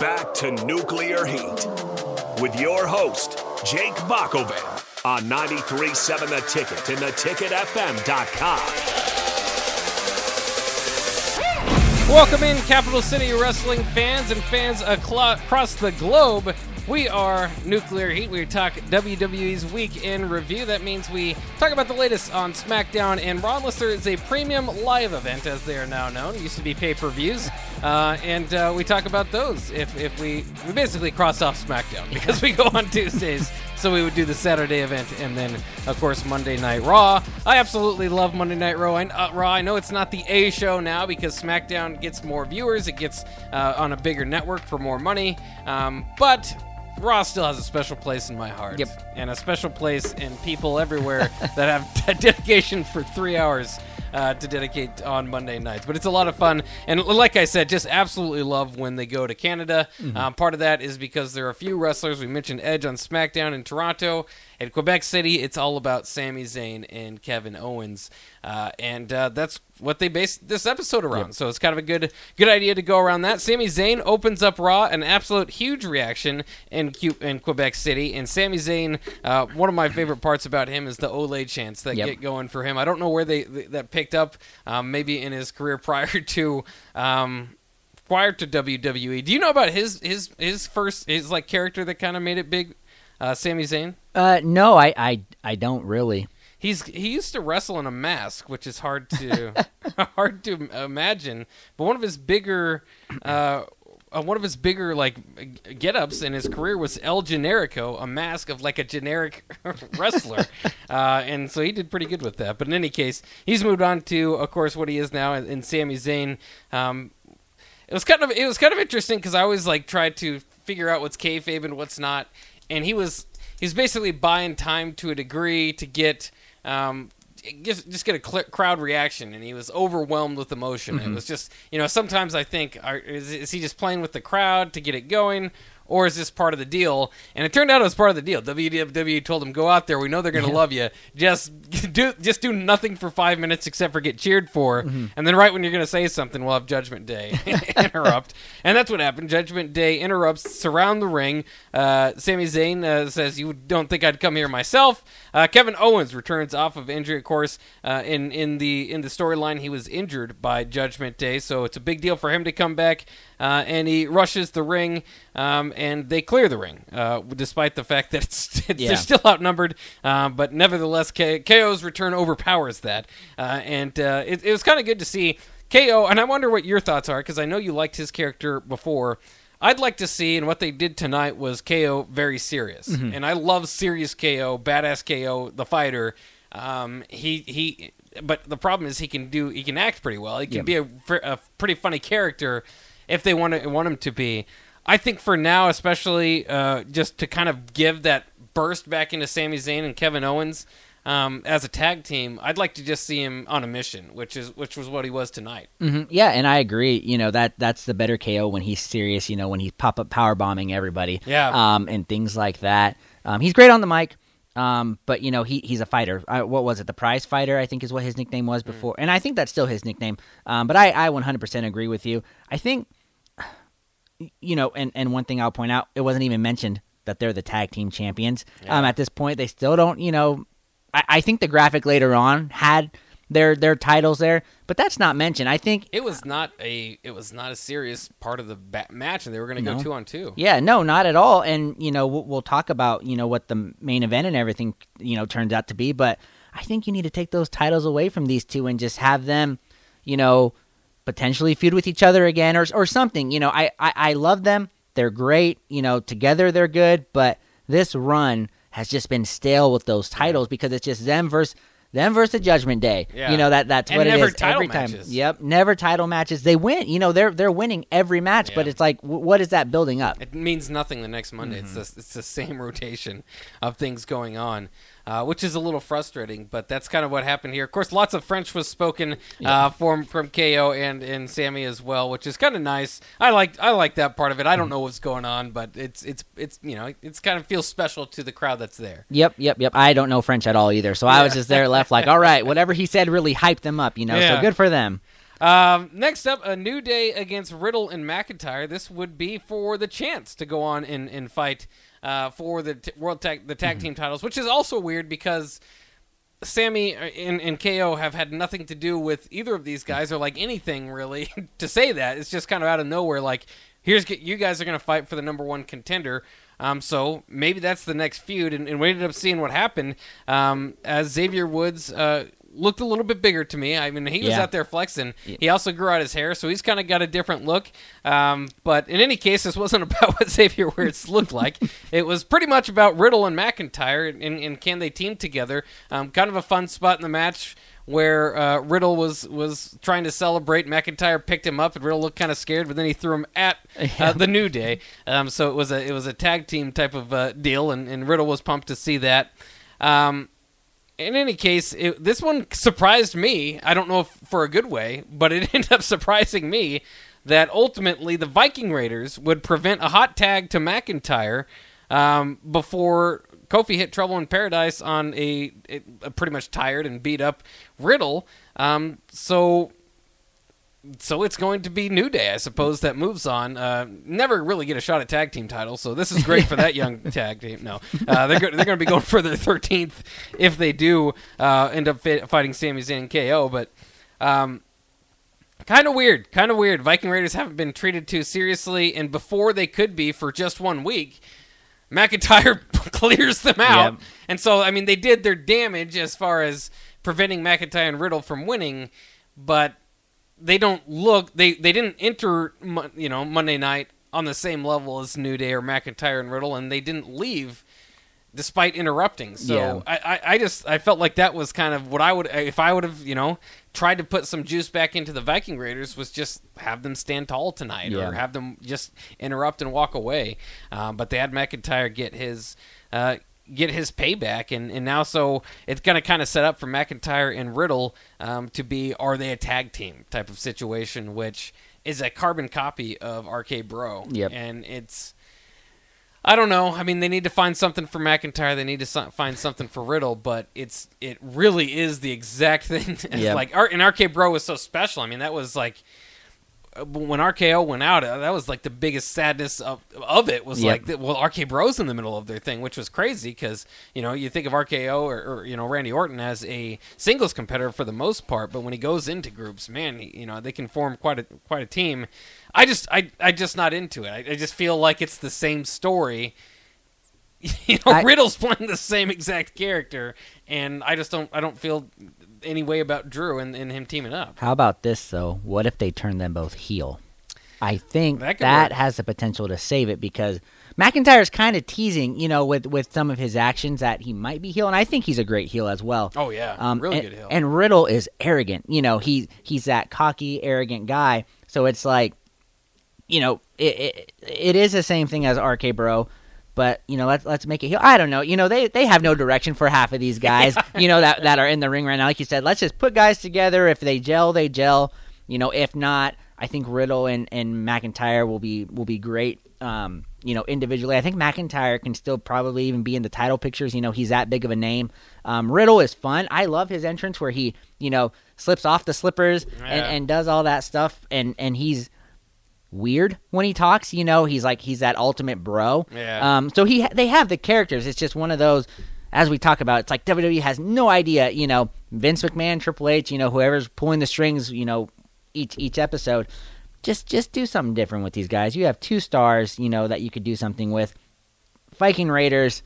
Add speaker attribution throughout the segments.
Speaker 1: back to Nuclear Heat with your host, Jake Bakovan on 93.7 The Ticket and theticketfm.com.
Speaker 2: Welcome in, Capital City wrestling fans and fans across the globe. We are Nuclear Heat. We talk WWE's week in review. That means we talk about the latest on SmackDown and Raw. Unless there is a premium live event, as they are now known, used to be pay per views, uh, and uh, we talk about those. If if we we basically cross off SmackDown because we go on Tuesdays, so we would do the Saturday event and then of course Monday Night Raw. I absolutely love Monday Night Raw. I, uh, Raw. I know it's not the A show now because SmackDown gets more viewers. It gets uh, on a bigger network for more money, um, but Raw still has a special place in my heart.
Speaker 3: Yep.
Speaker 2: And a special place in people everywhere that have dedication for three hours uh, to dedicate on Monday nights. But it's a lot of fun. And like I said, just absolutely love when they go to Canada.
Speaker 3: Mm-hmm.
Speaker 2: Um, part of that is because there are a few wrestlers. We mentioned Edge on SmackDown in Toronto. At Quebec City, it's all about Sami Zayn and Kevin Owens. Uh, and uh, that's what they based this episode around. Yep. So it's kind of a good good idea to go around that. Sami Zayn opens up Raw, an absolute huge reaction in Q- in Quebec City. And Sami Zayn, uh, one of my favorite parts about him is the Ole chants that
Speaker 3: Yep.
Speaker 2: get going for him. I don't know where they that picked up. Um, maybe in his career prior to. Um, prior to WWE, do you know about his his his first his like character that kind of made it big, uh, Sami Zayn?
Speaker 3: Uh, no, I, I, I don't really.
Speaker 2: He's he used to wrestle in a mask, which is hard to hard to imagine. But one of his bigger, uh, uh, one of his bigger like get-ups in his career was El Generico, a mask of like a generic wrestler, uh, and so he did pretty good with that. But in any case, he's moved on to, of course, what he is now in, in Sami Zayn. Um, it was kind of it was kind of interesting because I always like tried to figure out what's kayfabe and what's not, and he was he's basically buying time to a degree to get um, just just get a cl- crowd reaction, and he was overwhelmed with emotion. It was just you know sometimes I think are, is, is he just playing with the crowd to get it going? Or is this part of the deal? And it turned out it was part of the deal. WWE told him, "Go out there. We know they're going to love you. Just do, just do nothing for five minutes except for get cheered for. And then right when you're going to say something, we'll have Judgment Day interrupt. And that's what happened. Judgment Day interrupts, surround the ring. Uh, Sami Zayn uh, says, "You don't think I'd come here myself?" Uh, Kevin Owens returns off of injury. Of course, uh, in in the in the storyline, he was injured by Judgment Day, so it's a big deal for him to come back. Uh, and he rushes the ring, um, and they clear the ring, uh, despite the fact that it's, it's
Speaker 3: Yeah.
Speaker 2: they're still outnumbered. Uh, but nevertheless, K- KO's return overpowers that, uh, and uh, it, it was kind of good to see KO. And I wonder what your thoughts are because I know you liked his character before. I'd like to see, and what they did tonight was KO very serious, and I love serious KO, badass KO, the fighter. Um, he he, but the problem is he can do he can act pretty well. He can
Speaker 3: Yeah.
Speaker 2: be a, a pretty funny character if they want to want him to be. I think for now, especially uh, just to kind of give that burst back into Sami Zayn and Kevin Owens um, as a tag team, I'd like to just see him on a mission, which is which was what he was tonight.
Speaker 3: hmm Yeah, and I agree. You know that that's the better KO when he's serious. You know when he's pop up power bombing everybody.
Speaker 2: Yeah.
Speaker 3: Um, and things like that. Um, he's great on the mic. Um, but you know he he's a fighter. I, what was it? The prize fighter, I think, is what his nickname was before, and I think that's still his nickname. Um, but I I 100% agree with you. I think, you know, and and one thing I'll point out, it wasn't even mentioned that they're the tag team champions. Um, at this point, they still don't. You know, I, I think the graphic later on had their their titles there, but that's not mentioned. I think
Speaker 2: It was not a it was not a serious part of the match, and they were going to go two on two.
Speaker 3: Yeah, no, not at all. And you know, we'll, we'll talk about you know what the main event and everything you know turns out to be. But I think you need to take those titles away from these two and just have them, you know, potentially feud with each other again or or something. You know, I I, I love them. They're great. You know, together they're good. But this run has just been stale with those titles because it's just them versus. Them versus Judgment Day.
Speaker 2: Yeah.
Speaker 3: You know that that's
Speaker 2: And
Speaker 3: what it is
Speaker 2: title
Speaker 3: every time.
Speaker 2: matches.
Speaker 3: Yep, never title matches. They win. You know they're they're winning every match, but it's like, w- what is that building up?
Speaker 2: It means nothing the next Monday. It's mm-hmm. the, it's the same rotation of things going on, uh, which is a little frustrating. But that's kind of what happened here. Of course, lots of French was spoken uh, from from KO and and Sami as well, which is kind of nice. I like I like that part of it. I don't know what's going on, but it's it's it's you know it's kind of feels special to the crowd that's there.
Speaker 3: Yep, yep, yep. I don't know French at all either, so I was just there left like, all right, whatever he said really hyped them up, you know.
Speaker 2: Yeah.
Speaker 3: So good for them.
Speaker 2: Um, next up, a new day against Riddle and McIntyre. This would be for the chance to go on and, and fight uh, for the t- world tag the tag team titles, which is also weird because Sami and, and KO have had nothing to do with either of these guys or like anything really to say that. It's just kind of out of nowhere. Like, here's you guys are going to fight for the number one contender. Um, so maybe that's the next feud, and, and we ended up seeing what happened um, as Xavier Woods uh, looked a little bit bigger to me. I mean, he was
Speaker 3: Yeah.
Speaker 2: out there flexing. He also grew out his hair, so he's kind of got a different look. Um, but in any case, this wasn't about what Xavier Woods looked like. It was pretty much about Riddle and McIntyre and, and can they team together. Um, kind of a fun spot in the match where uh, Riddle was was trying to celebrate. McIntyre picked him up, and Riddle looked kind of scared, but then he threw him at uh, the New Day. Um, so it was a it was a tag team type of uh, deal, and, and Riddle was pumped to see that. Um, in any case, it, this one surprised me. I don't know if for a good way, but it ended up surprising me that ultimately the Viking Raiders would prevent a hot tag to McIntyre um, before Kofi hit Trouble in Paradise on a, a, pretty much tired and beat up Riddle. Um, so so it's going to be New Day, I suppose, that moves on. Uh, never really get a shot at tag team titles, so this is great for that young tag team. No, uh, they're go- they're going to be going for their thirteenth if they do uh, end up fi- fighting Sami Zayn and KO. But um, kind of weird, kind of weird. Viking Raiders haven't been treated too seriously, and before they could be for just one week. McIntyre clears them out,
Speaker 3: Yep.
Speaker 2: and so I mean they did their damage as far as preventing McIntyre and Riddle from winning, but they don't look they they didn't enter you know Monday night on the same level as New Day or McIntyre and Riddle, and they didn't leave despite interrupting. So
Speaker 3: Yeah.
Speaker 2: I, I I just I felt like that was kind of what I would if I would have you know tried to put some juice back into the Viking Raiders was just have them stand tall tonight
Speaker 3: Yeah.
Speaker 2: or have them just interrupt and walk away. Um, but they had McIntyre get his. Uh, Get his payback, and, and now so it's going to kind of set up for McIntyre and Riddle um, to be are they a tag team type of situation, which is a carbon copy of RK Bro.
Speaker 3: Yep.
Speaker 2: And it's I don't know. I mean, they need to find something for McIntyre. They need to so- find something for Riddle, but it's it really is the exact thing.
Speaker 3: Yep.
Speaker 2: Like, and RK Bro was so special. I mean, that was like when RKO went out. uh, That was like the biggest sadness of of it. Was
Speaker 3: Yep.
Speaker 2: like, well, RK Bro's in the middle of their thing, which was crazy because you know you think of RKO or, or you know Randy Orton as a singles competitor for the most part, but when he goes into groups, man, he, you know they can form quite a quite a team. I just I I just not into it. I, I just feel like it's the same story. You know,
Speaker 3: I-
Speaker 2: Riddle's playing the same exact character, and I just don't I don't feel any way about Drew and, and him teaming up.
Speaker 3: How about this though? What if they turn them both heel? I think
Speaker 2: That
Speaker 3: that, has the potential to save it because McIntyre's kind of teasing, you know, with with some of his actions that he might be heel, and I think he's a great heel as well.
Speaker 2: Oh yeah,
Speaker 3: Um,
Speaker 2: really
Speaker 3: and,
Speaker 2: good heel.
Speaker 3: And Riddle is arrogant. You know, he he's that cocky, arrogant guy. So it's like, you know, it it, it is the same thing as RK Bro. But you know, let's let's make it heel. I don't know. You know, they they have no direction for half of these guys. you know that that are in the ring right now. Like you said, let's just put guys together. If they gel, they gel. You know, if not, I think Riddle and, and McIntyre will be will be great. Um, you know, individually, I think McIntyre can still probably even be in the title pictures. You know, he's that big of a name. Um, Riddle is fun. I love his entrance where he, you know, slips off the slippers and, and does all that stuff. And and he's weird when he talks. You know, he's like he's that ultimate bro.
Speaker 2: Yeah.
Speaker 3: Um. So he they have the characters. It's just one of those. As we talk about, it's like WWE has no idea. You know, Vince McMahon, Triple H, you know, whoever's pulling the strings. You know, each each episode. Just just do something different with these guys. You have two stars. You know that you could do something with. Viking Raiders,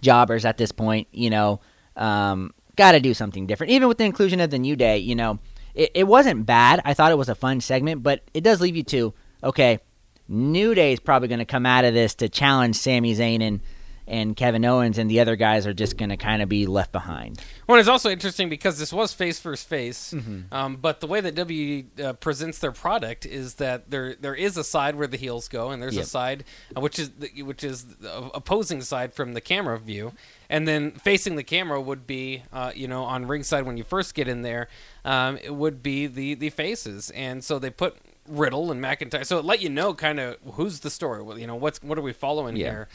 Speaker 3: jobbers at this point. You know, um, got to do something different. Even with the inclusion of the New Day, you know, it, it wasn't bad. I thought it was a fun segment, but it does leave you to okay. New Day is probably going to come out of this to challenge Sami Zayn and and Kevin Owens, and the other guys are just going to kind of be left behind.
Speaker 2: Well, it's also interesting because this was face versus face,
Speaker 3: Mm-hmm.
Speaker 2: um, but the way that WWE uh, presents their product is that there there is a side where the heels go, and there's
Speaker 3: Yep.
Speaker 2: a side uh, which is the, which is the opposing side from the camera view, and then facing the camera would be uh, you know on ringside when you first get in there, um, it would be the the faces, and so they put. Riddle and McIntyre, so it let you know kind of who's the story. Well, You know what's what are we following
Speaker 3: Yeah.
Speaker 2: here?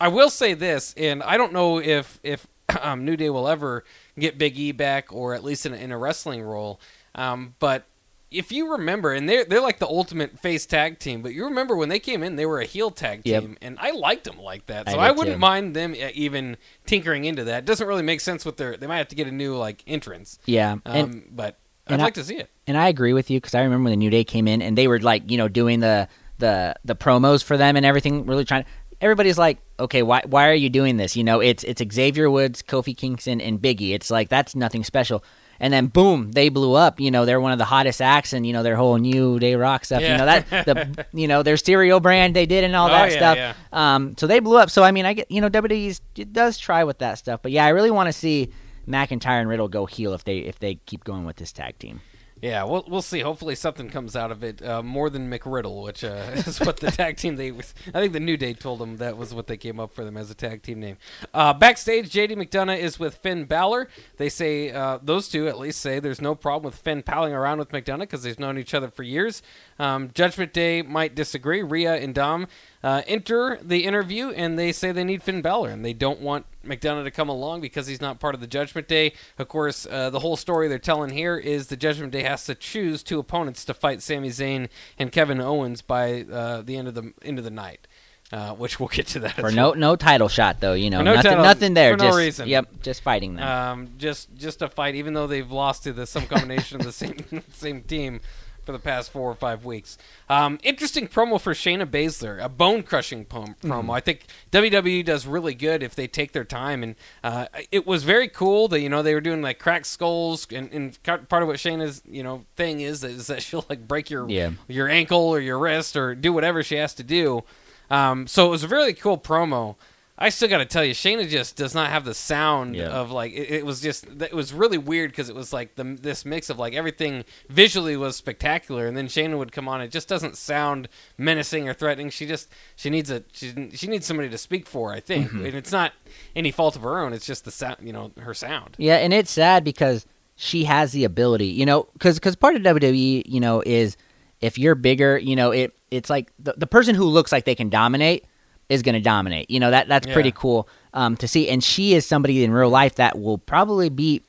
Speaker 2: I will say this, and I don't know if if um, New Day will ever get Big E back, or at least in a, in a wrestling role. Um, but if you remember, and they're they're like the ultimate face tag team, but you remember when they came in, they were a heel tag
Speaker 3: Yep.
Speaker 2: team, and I liked them like that. So
Speaker 3: did
Speaker 2: I, wouldn't
Speaker 3: too.
Speaker 2: mind them uh, even tinkering into that. It doesn't really make sense with their. They might have to get a new like entrance.
Speaker 3: Yeah,
Speaker 2: Um,
Speaker 3: and
Speaker 2: but I'd
Speaker 3: and I-
Speaker 2: like to see it.
Speaker 3: and I agree with you because I remember when the New Day came in and they were like, you know, doing the the the promos for them and everything, really trying. Everybody's like, okay, why why are you doing this? You know, it's it's Xavier Woods, Kofi Kingston, and Biggie. It's like that's nothing special. And then boom, they blew up. You know, they're one of the hottest acts, and you know their whole New Day Rock stuff. You know that the you know their cereal brand they did and all
Speaker 2: Oh,
Speaker 3: that
Speaker 2: yeah,
Speaker 3: stuff.
Speaker 2: yeah.
Speaker 3: Um, so they blew up. So I mean, I get you know WWE does try with that stuff, but yeah, I really want to see McIntyre and Riddle go heel if they if they keep going with this tag team.
Speaker 2: Yeah, we'll we'll see. Hopefully, something comes out of it uh, more than McRiddle, which uh, is what the tag team they. Was, I think the New Day told them that was what they came up for them as a tag team name. Uh, backstage, JD McDonagh is with Finn Balor. They say uh, those two at least say there's no problem with Finn palling around with McDonagh because they've known each other for years. Um, Judgment Day might disagree. Rhea and Dom uh, enter the interview and they say they need Finn Balor and they don't want McDonagh to come along because he's not part of the Judgment Day. Of course, uh, the whole story they're telling here is the Judgment Day has to choose two opponents to fight Sami Zayn and Kevin Owens by uh, the end of the end of the night, uh, which we'll get to that
Speaker 3: For no no title shot though, you know,
Speaker 2: no
Speaker 3: nothing
Speaker 2: title-
Speaker 3: nothing there.
Speaker 2: for no
Speaker 3: just,
Speaker 2: reason.
Speaker 3: Yep, just fighting them.
Speaker 2: um, just just a fight, even though they've lost to the some combination of the same same team for the past four or five weeks. Um, interesting promo for Shayna Baszler, a bone crushing pom- promo. I think WWE does really good if they take their time, and uh, it was very cool that you know they were doing like cracked skulls, and, and part of what Shayna's you know thing is is that she'll like break your
Speaker 3: Yeah.
Speaker 2: your ankle or your wrist or do whatever she has to do. Um, so it was a really cool promo. I still got to tell you, Shayna just does not have the sound
Speaker 3: Yeah.
Speaker 2: of like it, it was just it was really weird because it was like the this mix of like everything visually was spectacular, and then Shayna would come on. It just doesn't sound menacing or threatening. She just she needs a she she needs somebody to speak for. I think,
Speaker 3: Mm-hmm.
Speaker 2: and it's not any fault of her own. It's just the sound, you know, her sound.
Speaker 3: yeah, and it's sad because she has the ability, you know, because part of WWE, you know, is if you're bigger, you know, it it's like the, the person who looks like they can dominate is going to dominate. You know that that's pretty cool um, to see. And she is somebody in real life that will probably beat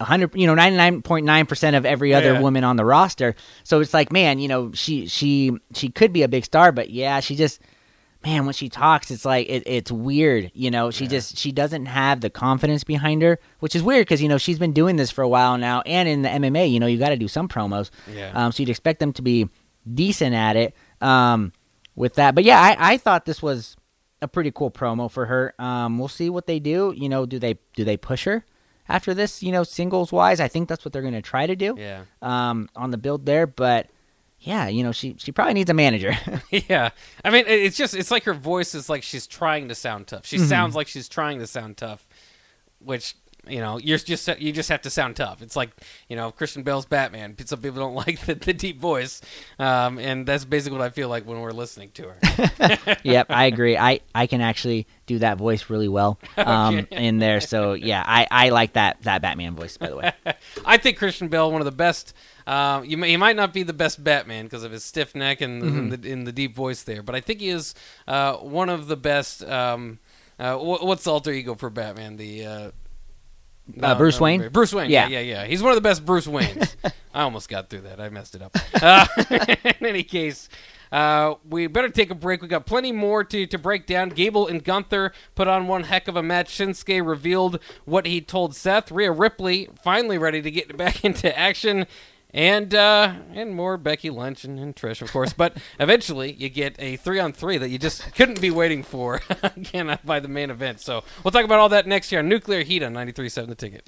Speaker 3: hundred, you know, ninety nine point nine percent of every other
Speaker 2: Yeah.
Speaker 3: woman on the roster. So it's like, man, you know, she she she could be a big star, but yeah, she just. Man, when she talks, it's like it, it's weird. You know, she just she doesn't have the confidence behind her, which is weird because you know she's been doing this for a while now, and in the MMA, you know, you got to do some promos.
Speaker 2: Yeah.
Speaker 3: Um, so you'd expect them to be decent at it um, with that. But yeah, I, I thought this was a pretty cool promo for her. Um, we'll see what they do. You know, do they do they push her after this? You know, singles wise, I think that's what they're going to try to do
Speaker 2: Yeah.
Speaker 3: um, on the build there. But yeah, you know, she she probably needs a manager.
Speaker 2: yeah, I mean, it's just it's like her voice is like she's trying to sound tough. She sounds like she's trying to sound tough, which you know you're just you just have to sound tough. It's like you know Christian Bale's Batman. Some people don't like the, the deep voice, um, and that's basically what I feel like when we're listening to her.
Speaker 3: yep, I agree. I, I can actually do that voice really well um, in there. So yeah, I, I like that that Batman voice. By the way,
Speaker 2: I think Christian Bale one of the best. Uh, you may, he might not be the best Batman because of his stiff neck and, and the, in the deep voice there, but I think he is uh, one of the best. Um, uh, wh- what's the alter ego for Batman? The uh,
Speaker 3: Uh, Bruce Wayne?
Speaker 2: Bruce Wayne. Yeah.
Speaker 3: Yeah.
Speaker 2: yeah, yeah, He's one of the best Bruce Waynes. I almost got through that. I messed it up. Uh, in any case. Uh, we better take a break. We got plenty more to, to break down. Gable and Gunther put on one heck of a match. Shinsuke revealed what he told Seth. Rhea Ripley finally ready to get back into action. And uh, and more Becky Lynch and, and Trish, of course. But eventually, you get a three on three that you just couldn't be waiting for again by the main event. So we'll talk about all that next year on Nuclear Heat on 93.7 The Ticket.